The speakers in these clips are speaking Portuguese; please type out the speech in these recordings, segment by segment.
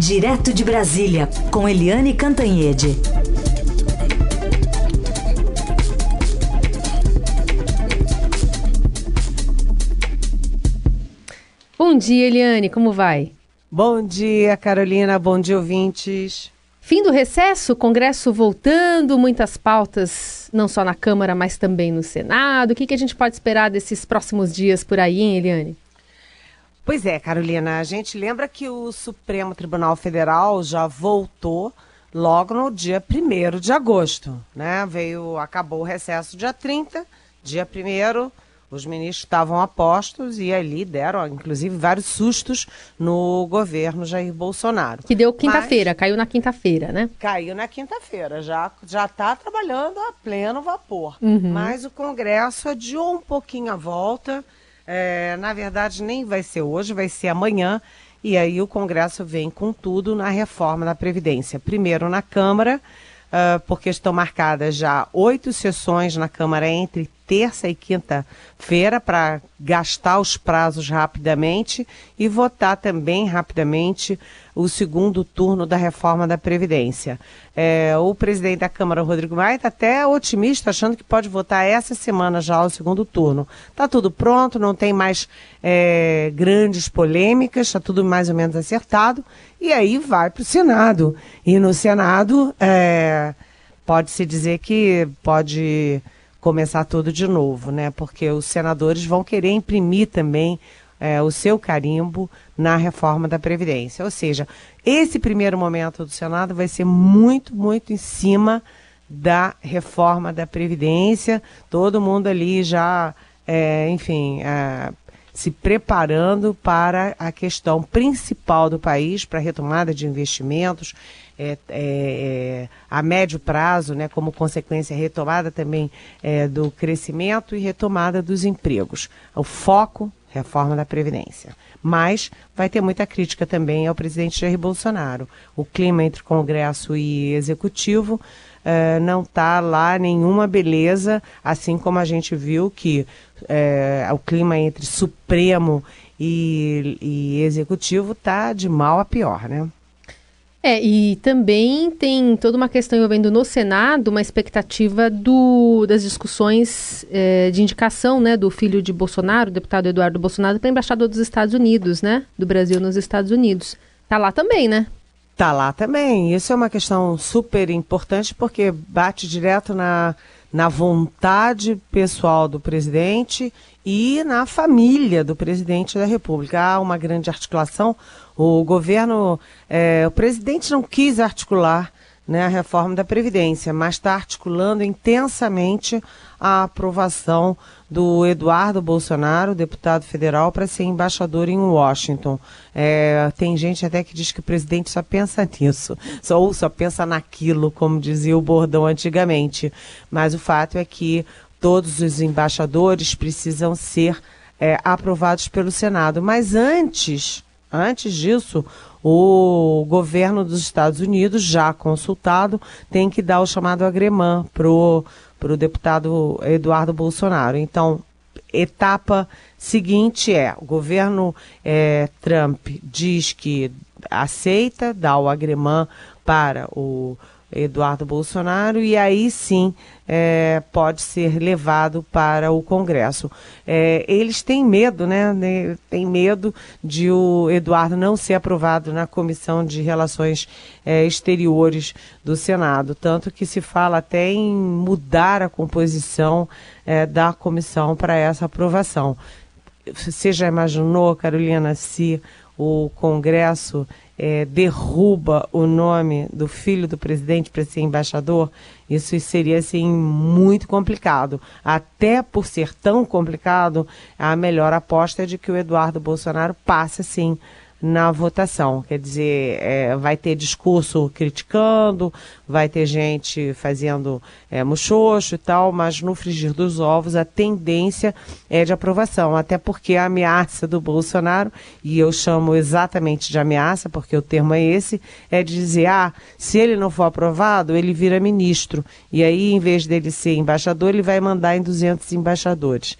Direto de Brasília, com Eliane Cantanhede. Bom dia, Eliane, como vai? Bom dia, Carolina. Bom dia, ouvintes. Fim do recesso, Congresso voltando, muitas pautas, não só na Câmara, mas também no Senado. O que, que a gente pode esperar desses próximos dias por aí, hein, Eliane? Pois é, Carolina, a gente lembra que o Supremo Tribunal Federal já voltou logo no dia 1 de agosto, né? Veio, acabou o recesso dia 30, dia 1 os ministros estavam apostos e ali deram, inclusive, vários sustos no governo Jair Bolsonaro. Que deu quinta-feira, caiu na quinta-feira, né? Caiu na quinta-feira, já já está trabalhando a pleno vapor. Uhum. Mas o Congresso adiou um pouquinho a volta. É, na verdade, nem vai ser hoje, vai ser amanhã. E aí o Congresso vem com tudo na reforma da Previdência. Primeiro na Câmara, uh, porque estão marcadas já oito sessões na Câmara entre terça e quinta-feira para gastar os prazos rapidamente e votar também rapidamente o segundo turno da reforma da Previdência. É, o presidente da Câmara, Rodrigo Maia, está até otimista, achando que pode votar essa semana já o segundo turno. Está tudo pronto, não tem mais é, grandes polêmicas, está tudo mais ou menos acertado, e aí vai para o Senado. E no Senado, é, pode-se dizer que pode começar tudo de novo, né? Porque os senadores vão querer imprimir também é, o seu carimbo na reforma da Previdência. Ou seja, esse primeiro momento do Senado vai ser muito, muito em cima da reforma da Previdência, todo mundo ali já, é, enfim, é, se preparando para a questão principal do país, para a retomada de investimentos, é, é, é, a médio prazo, né, como consequência retomada também é, do crescimento e retomada dos empregos. O foco, reforma da Previdência. Mas vai ter muita crítica também ao presidente Jair Bolsonaro. O clima entre Congresso e Executivo Uh, não está lá nenhuma beleza, assim como a gente viu que uh, o clima entre Supremo e, e Executivo está de mal a pior, né? É, e também tem toda uma questão envolvendo no Senado uma expectativa do, das discussões é, de indicação né, do filho de Bolsonaro, o deputado Eduardo Bolsonaro, para embaixador dos Estados Unidos, né? Do Brasil nos Estados Unidos. Tá lá também, né? Tá lá também. Isso é uma questão super importante porque bate direto na, na vontade pessoal do presidente e na família do presidente da República. Há uma grande articulação. O governo, é, o presidente não quis articular né, a reforma da Previdência, mas está articulando intensamente a aprovação do Eduardo Bolsonaro, deputado federal, para ser embaixador em Washington. É, tem gente até que diz que o presidente só pensa nisso, só, ou só pensa naquilo, como dizia o bordão antigamente. Mas o fato é que todos os embaixadores precisam ser é, aprovados pelo Senado. Mas antes, antes disso, o governo dos Estados Unidos, já consultado, tem que dar o chamado agremã para o deputado Eduardo Bolsonaro. Então, etapa seguinte é: o governo é, Trump diz que aceita, dá o agremã para o Eduardo Bolsonaro, e aí sim é, pode ser levado para o Congresso. É, eles têm medo, né? Tem medo de o Eduardo não ser aprovado na Comissão de Relações é, Exteriores do Senado, tanto que se fala até em mudar a composição é, da comissão para essa aprovação. Você já imaginou, Carolina, se o Congresso é, derruba o nome do filho do presidente para ser embaixador, isso seria assim muito complicado. Até por ser tão complicado, a melhor aposta é de que o Eduardo Bolsonaro passe sim na votação. Quer dizer, é, vai ter discurso criticando, vai ter gente fazendo é, muxoxo e tal, mas no frigir dos ovos a tendência é de aprovação, até porque a ameaça do Bolsonaro, e eu chamo exatamente de ameaça, porque o termo é esse, é de dizer, ah, se ele não for aprovado, ele vira ministro. E aí, em vez dele ser embaixador, ele vai mandar em 200 embaixadores.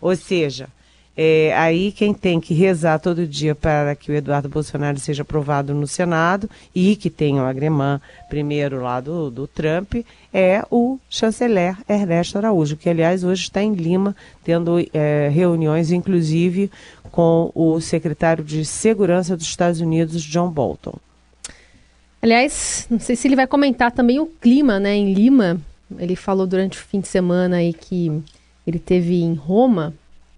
Ou seja, É, aí quem tem que rezar todo dia para que o Eduardo Bolsonaro seja aprovado no Senado e que tenha o agremã primeiro lá do, do Trump é o chanceler Ernesto Araújo, que aliás hoje está em Lima tendo é, reuniões, inclusive com o secretário de Segurança dos Estados Unidos, John Bolton. Aliás, não sei se ele vai comentar também o clima, né, em Lima. Ele falou durante o fim de semana aí que ele teve em Roma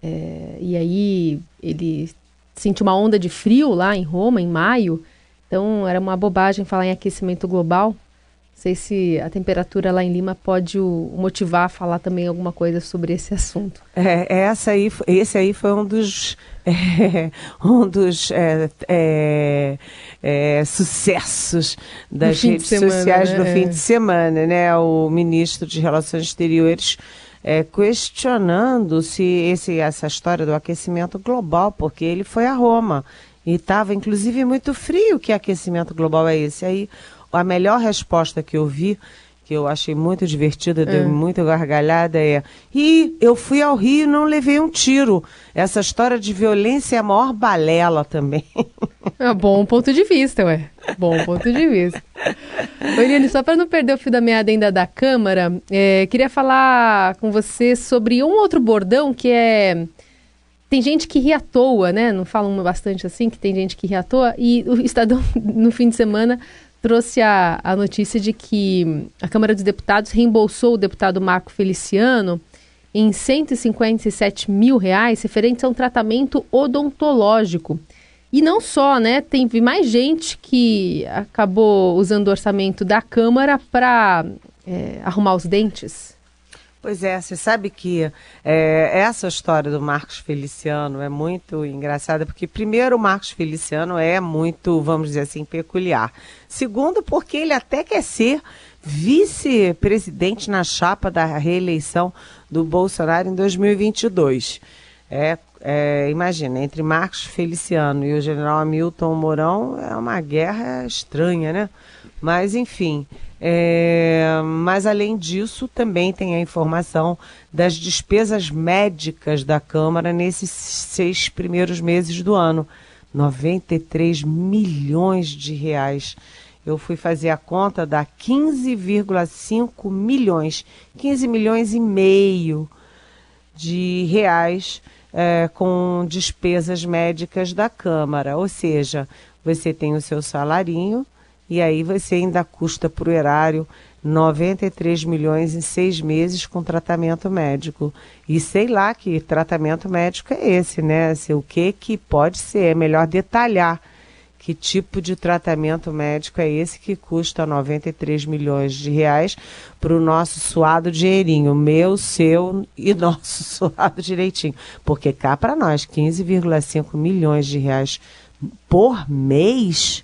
é, e aí ele sentiu uma onda de frio lá em Roma em maio. Então era uma bobagem falar em aquecimento global. Não sei se a temperatura lá em Lima pode o, motivar a falar também alguma coisa sobre esse assunto. É, essa aí, esse aí foi um dos é, um dos é, é, é sucessos das redes semana, sociais né? no fim de semana, né? O ministro de Relações Exteriores é, questionando se esse, essa história do aquecimento global, porque ele foi a Roma e estava inclusive muito frio. Que aquecimento global é esse? Aí a melhor resposta que eu vi que eu achei muito divertida, é. deu muito gargalhada, é. E eu fui ao Rio e não levei um tiro. Essa história de violência é a maior balela também. É bom ponto de vista, ué. Bom ponto de vista. Eliane, só para não perder o fio da meada ainda da Câmara, é, queria falar com você sobre um outro bordão que é. Tem gente que ri à toa, né? Não falam bastante assim, que tem gente que ri à toa. E o Estadão, no fim de semana, trouxe a, a notícia de que a Câmara dos Deputados reembolsou o deputado Marco Feliciano em 157 mil reais referentes a um tratamento odontológico. E não só, né? Tem mais gente que acabou usando o orçamento da Câmara para é, arrumar os dentes. Pois é, você sabe que é, essa história do Marcos Feliciano é muito engraçada, porque, primeiro, o Marcos Feliciano é muito, vamos dizer assim, peculiar. Segundo, porque ele até quer ser vice-presidente na chapa da reeleição do Bolsonaro em 2022. É, é, imagina, entre Marcos Feliciano e o general Hamilton Mourão é uma guerra estranha, né? Mas, enfim. É, mas, além disso, também tem a informação das despesas médicas da Câmara nesses seis primeiros meses do ano. 93 milhões de reais. Eu fui fazer a conta, dá 15,5 milhões, 15 milhões e meio de reais é, com despesas médicas da Câmara. Ou seja, você tem o seu salarinho, e aí você ainda custa para o erário 93 milhões em seis meses com tratamento médico. E sei lá que tratamento médico é esse, né? O que que pode ser? É melhor detalhar que tipo de tratamento médico é esse que custa 93 milhões de reais para o nosso suado dinheirinho, meu, seu e nosso suado direitinho. Porque cá para nós, 15,5 milhões de reais por mês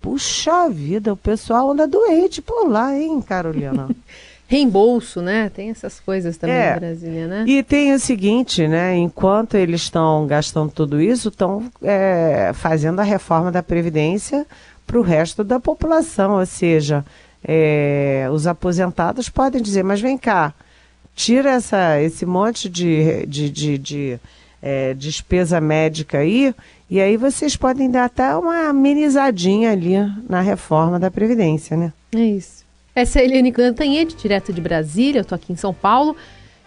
Puxa vida, o pessoal anda doente por lá, hein, Carolina? Reembolso, né? Tem essas coisas também é, em Brasília, né? E tem o seguinte, né? Enquanto eles estão gastando tudo isso, estão é, fazendo a reforma da Previdência para o resto da população. Ou seja, é, os aposentados podem dizer, mas vem cá, tira essa, esse monte de, de, de, de é, despesa médica aí e aí vocês podem dar até uma amenizadinha ali na reforma da Previdência, né? É isso. Essa é a Eliane Cantanhete, direto de Brasília, eu estou aqui em São Paulo.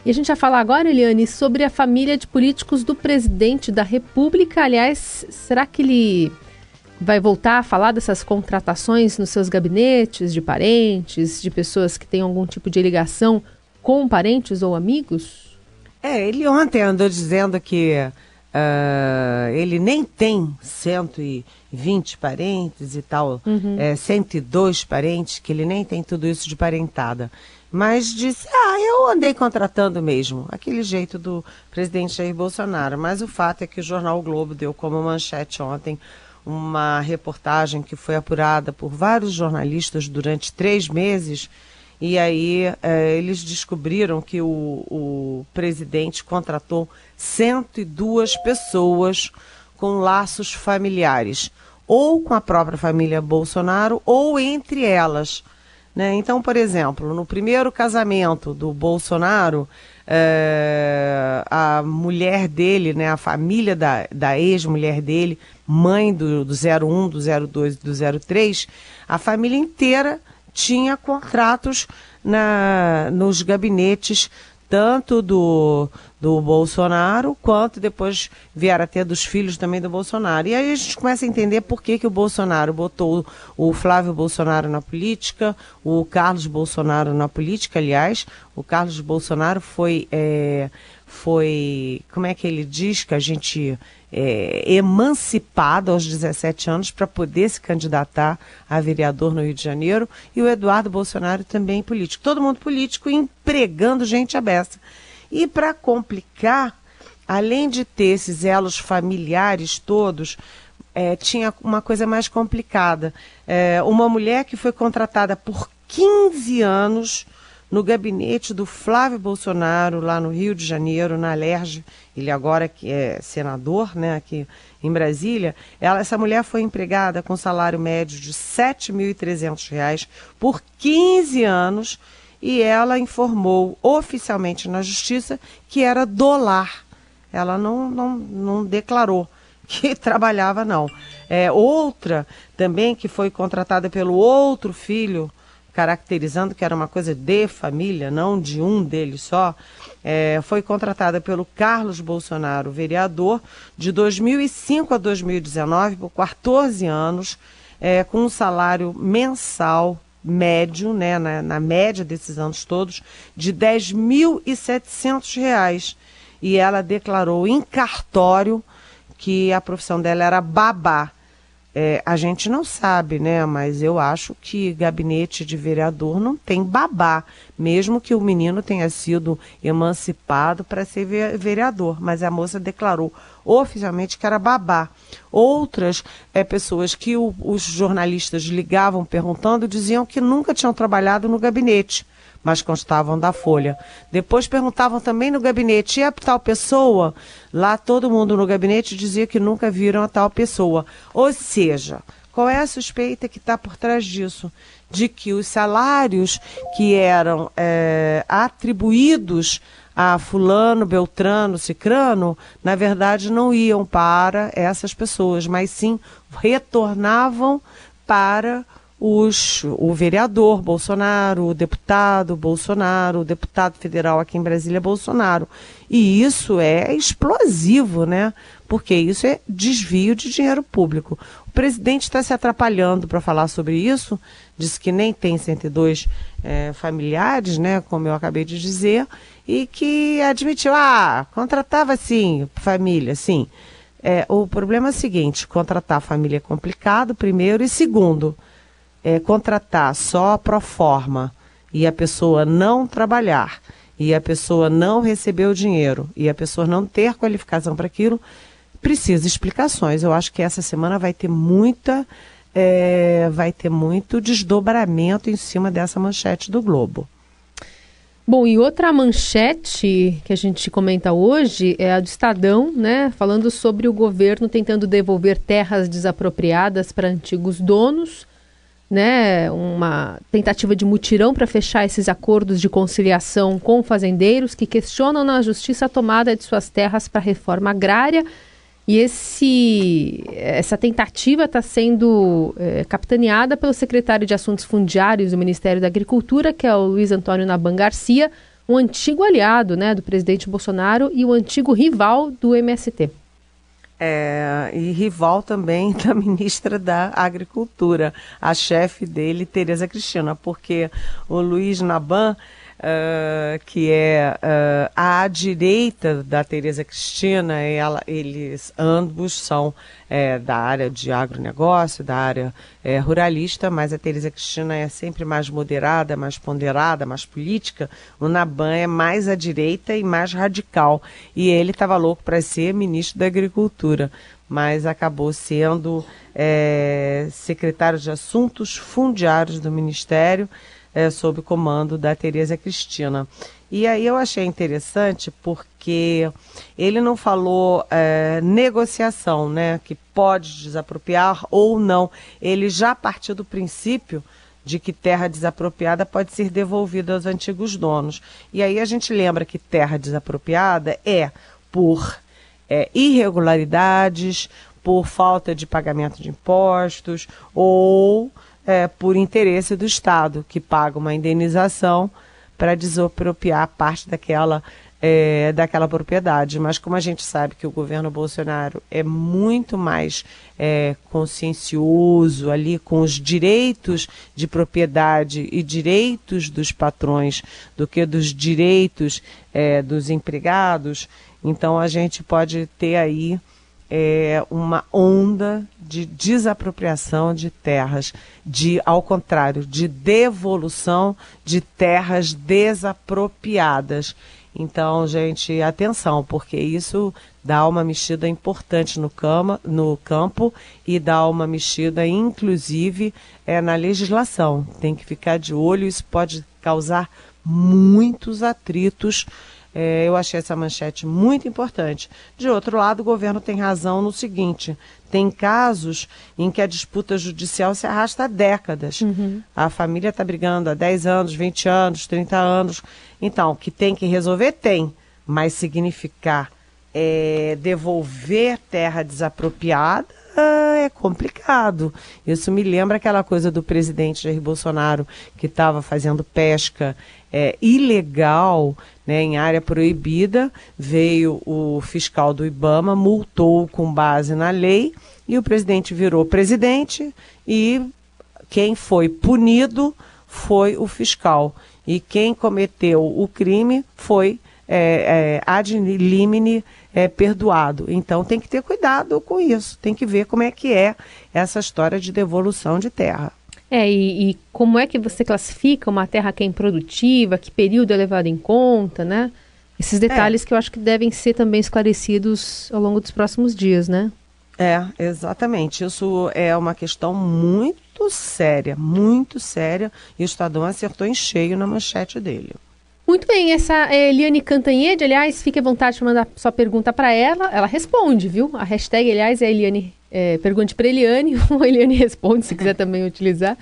E a gente vai falar agora, Eliane, sobre a família de políticos do presidente da República. Aliás, será que ele vai voltar a falar dessas contratações nos seus gabinetes, de parentes, de pessoas que têm algum tipo de ligação com parentes ou amigos? É, ele ontem andou dizendo que Uh, ele nem tem 120 parentes e tal, uhum. é, 102 parentes, que ele nem tem tudo isso de parentada. Mas disse, ah, eu andei contratando mesmo, aquele jeito do presidente Jair Bolsonaro. Mas o fato é que o jornal o Globo deu como manchete ontem uma reportagem que foi apurada por vários jornalistas durante três meses e aí é, eles descobriram que o, o presidente contratou 102 pessoas com laços familiares, ou com a própria família Bolsonaro, ou entre elas. Né? Então, por exemplo, no primeiro casamento do Bolsonaro, é, a mulher dele, né, a família da, da ex-mulher dele, mãe do, do 01, do 02 e do 03, a família inteira tinha contratos na, nos gabinetes tanto do, do Bolsonaro, quanto depois vieram a ter dos filhos também do Bolsonaro. E aí a gente começa a entender por que, que o Bolsonaro botou o Flávio Bolsonaro na política, o Carlos Bolsonaro na política, aliás. O Carlos Bolsonaro foi, é, foi como é que ele diz que a gente é, emancipado aos 17 anos para poder se candidatar a vereador no Rio de Janeiro, e o Eduardo Bolsonaro também político. Todo mundo político empregando gente abessa. E para complicar, além de ter esses elos familiares todos, é, tinha uma coisa mais complicada. É, uma mulher que foi contratada por 15 anos no gabinete do Flávio Bolsonaro, lá no Rio de Janeiro, na Alerj, ele agora que é senador, né, aqui em Brasília, ela, essa mulher foi empregada com salário médio de R$ 7.300 por 15 anos e ela informou oficialmente na justiça que era dolar. Ela não, não, não declarou que trabalhava, não. É, outra também que foi contratada pelo outro filho caracterizando que era uma coisa de família, não de um deles só, é, foi contratada pelo Carlos Bolsonaro, vereador, de 2005 a 2019, por 14 anos, é, com um salário mensal médio, né, na, na média desses anos todos, de R$ 10.700. E ela declarou em cartório que a profissão dela era babá. É, a gente não sabe, né? Mas eu acho que gabinete de vereador não tem babá, mesmo que o menino tenha sido emancipado para ser vereador. Mas a moça declarou oficialmente que era babá. Outras é, pessoas que o, os jornalistas ligavam perguntando diziam que nunca tinham trabalhado no gabinete mas constavam da Folha. Depois perguntavam também no gabinete, e a tal pessoa? Lá todo mundo no gabinete dizia que nunca viram a tal pessoa. Ou seja, qual é a suspeita que está por trás disso? De que os salários que eram é, atribuídos a fulano, beltrano, cicrano, na verdade não iam para essas pessoas, mas sim retornavam para os, o vereador Bolsonaro, o deputado Bolsonaro, o deputado federal aqui em Brasília Bolsonaro. E isso é explosivo, né? Porque isso é desvio de dinheiro público. O presidente está se atrapalhando para falar sobre isso, disse que nem tem 102 é, familiares, né? Como eu acabei de dizer, e que admitiu, ah, contratava sim, família, sim. É, o problema é o seguinte: contratar família é complicado, primeiro, e segundo é, contratar só pro forma e a pessoa não trabalhar e a pessoa não receber o dinheiro e a pessoa não ter qualificação para aquilo, precisa explicações. Eu acho que essa semana vai ter muita, é, vai ter muito desdobramento em cima dessa manchete do Globo. Bom, e outra manchete que a gente comenta hoje é a do Estadão, né? Falando sobre o governo tentando devolver terras desapropriadas para antigos donos né, uma tentativa de mutirão para fechar esses acordos de conciliação com fazendeiros que questionam na justiça a tomada de suas terras para reforma agrária. E esse, essa tentativa está sendo é, capitaneada pelo secretário de Assuntos Fundiários do Ministério da Agricultura, que é o Luiz Antônio Naban Garcia, um antigo aliado né, do presidente Bolsonaro e o antigo rival do MST. É, e rival também da ministra da Agricultura, a chefe dele, Tereza Cristina, porque o Luiz Naban uh, que é uh, à direita da Tereza Cristina, ela, eles ambos são é, da área de agronegócio, da área é, ruralista, mas a Tereza Cristina é sempre mais moderada, mais ponderada, mais política. O Naban é mais à direita e mais radical. E ele estava louco para ser ministro da Agricultura, mas acabou sendo é, secretário de Assuntos Fundiários do Ministério é, sob o comando da Tereza Cristina. E aí eu achei interessante porque ele não falou é, negociação, né, que pode desapropriar ou não. Ele já partiu do princípio de que terra desapropriada pode ser devolvida aos antigos donos. E aí a gente lembra que terra desapropriada é por é, irregularidades, por falta de pagamento de impostos ou é, por interesse do Estado, que paga uma indenização para desapropriar parte daquela é, daquela propriedade. Mas como a gente sabe que o governo Bolsonaro é muito mais é, consciencioso ali com os direitos de propriedade e direitos dos patrões do que dos direitos é, dos empregados, então a gente pode ter aí é, uma onda de desapropriação de terras, de, ao contrário, de devolução de terras desapropriadas. Então, gente, atenção, porque isso dá uma mexida importante no, cama, no campo e dá uma mexida, inclusive, é, na legislação. Tem que ficar de olho, isso pode causar muitos atritos. É, eu achei essa manchete muito importante. De outro lado, o governo tem razão no seguinte: tem casos em que a disputa judicial se arrasta há décadas. Uhum. A família está brigando há 10 anos, 20 anos, 30 anos. Então, que tem que resolver, tem. Mas significar é, devolver terra desapropriada é complicado. Isso me lembra aquela coisa do presidente Jair Bolsonaro que estava fazendo pesca é, ilegal né, em área proibida. Veio o fiscal do Ibama, multou com base na lei e o presidente virou presidente e quem foi punido foi o fiscal. E quem cometeu o crime foi é, é, ad limine é, perdoado. Então tem que ter cuidado com isso, tem que ver como é que é essa história de devolução de terra. É, e, e como é que você classifica uma terra que é improdutiva, que período é levado em conta, né? Esses detalhes é. que eu acho que devem ser também esclarecidos ao longo dos próximos dias, né? É, exatamente. Isso é uma questão muito séria, muito séria, e o Estadão acertou em cheio na manchete dele. Muito bem, essa é Eliane Cantanhede, aliás, fique à vontade de mandar sua pergunta para ela, ela responde, viu? A hashtag, aliás, é Eliane, é, pergunte para Eliane, ou Eliane responde, se quiser também utilizar,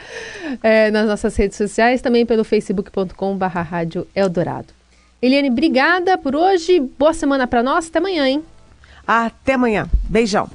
é, nas nossas redes sociais, também pelo facebook.com barra rádio Eldorado. Eliane, obrigada por hoje, boa semana para nós, até amanhã, hein? Até amanhã, beijão.